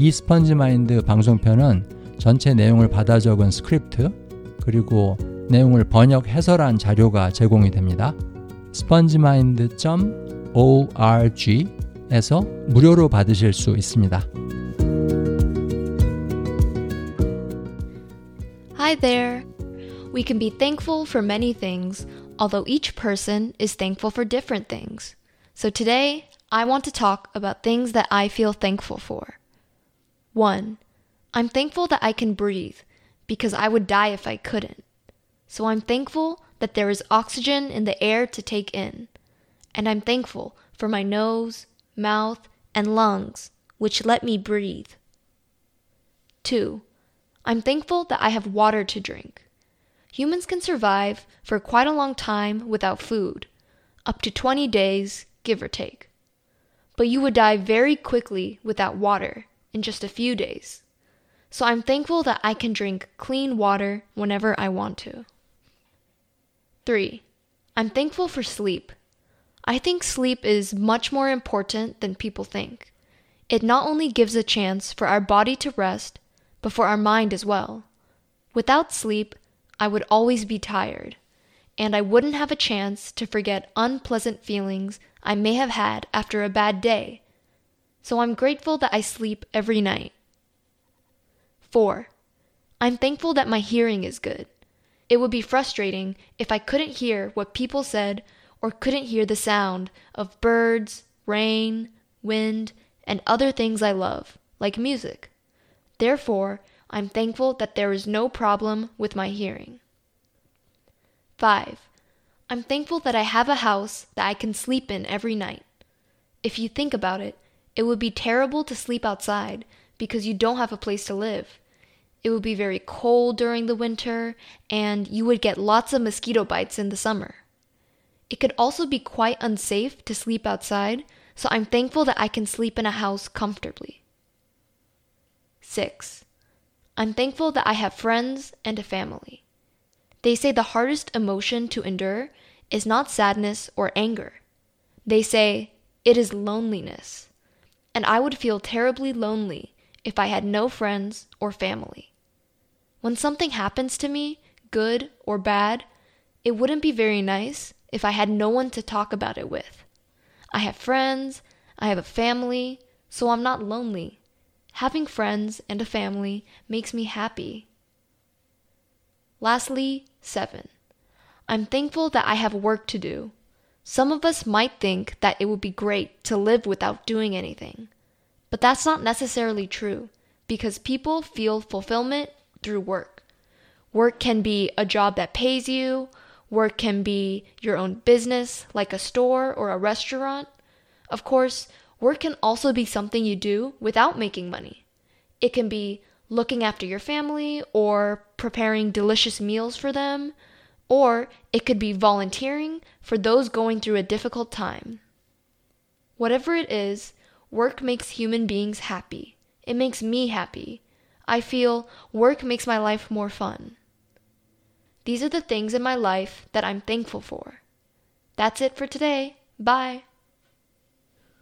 이 스펀지 마인드 방송편은 전체 내용을 받아 적은 스크립트 그리고 내용을 번역 해설한 자료가 제공이 됩니다. spongemind.org에서 무료로 받으실 수 있습니다. Hi there. We can be thankful for many things, although each person is thankful for different things. So today, I want to talk about things that I feel thankful for. 1. I'm thankful that I can breathe because I would die if I couldn't. So I'm thankful that there is oxygen in the air to take in. And I'm thankful for my nose, mouth, and lungs, which let me breathe. 2. I'm thankful that I have water to drink. Humans can survive for quite a long time without food, up to 20 days, give or take. But you would die very quickly without water in just a few days. So I'm thankful that I can drink clean water whenever I want to. 3. I'm thankful for sleep. I think sleep is much more important than people think. It not only gives a chance for our body to rest, but for our mind as well. Without sleep, I would always be tired, and I wouldn't have a chance to forget unpleasant feelings I may have had after a bad day. So I'm grateful that I sleep every night. 4. I'm thankful that my hearing is good. It would be frustrating if I couldn't hear what people said or couldn't hear the sound of birds, rain, wind, and other things I love, like music. Therefore, I'm thankful that there is no problem with my hearing. 5. I'm thankful that I have a house that I can sleep in every night. If you think about it, it would be terrible to sleep outside because you don't have a place to live. It would be very cold during the winter, and you would get lots of mosquito bites in the summer. It could also be quite unsafe to sleep outside, so I'm thankful that I can sleep in a house comfortably. 6. I'm thankful that I have friends and a family. They say the hardest emotion to endure is not sadness or anger. They say it is loneliness. And I would feel terribly lonely if I had no friends or family. When something happens to me, good or bad, it wouldn't be very nice if I had no one to talk about it with. I have friends, I have a family, so I'm not lonely. Having friends and a family makes me happy. Lastly, 7. I'm thankful that I have work to do. Some of us might think that it would be great to live without doing anything. But that's not necessarily true because people feel fulfillment through work. Work can be a job that pays you, work can be your own business, like a store or a restaurant. Of course, work can also be something you do without making money. It can be looking after your family or preparing delicious meals for them, or it could be volunteering for those going through a difficult time. Whatever it is, work makes human beings happy. It makes me happy. I feel work makes my life more fun. These are the things in my life that I'm thankful for. That's it for today. Bye.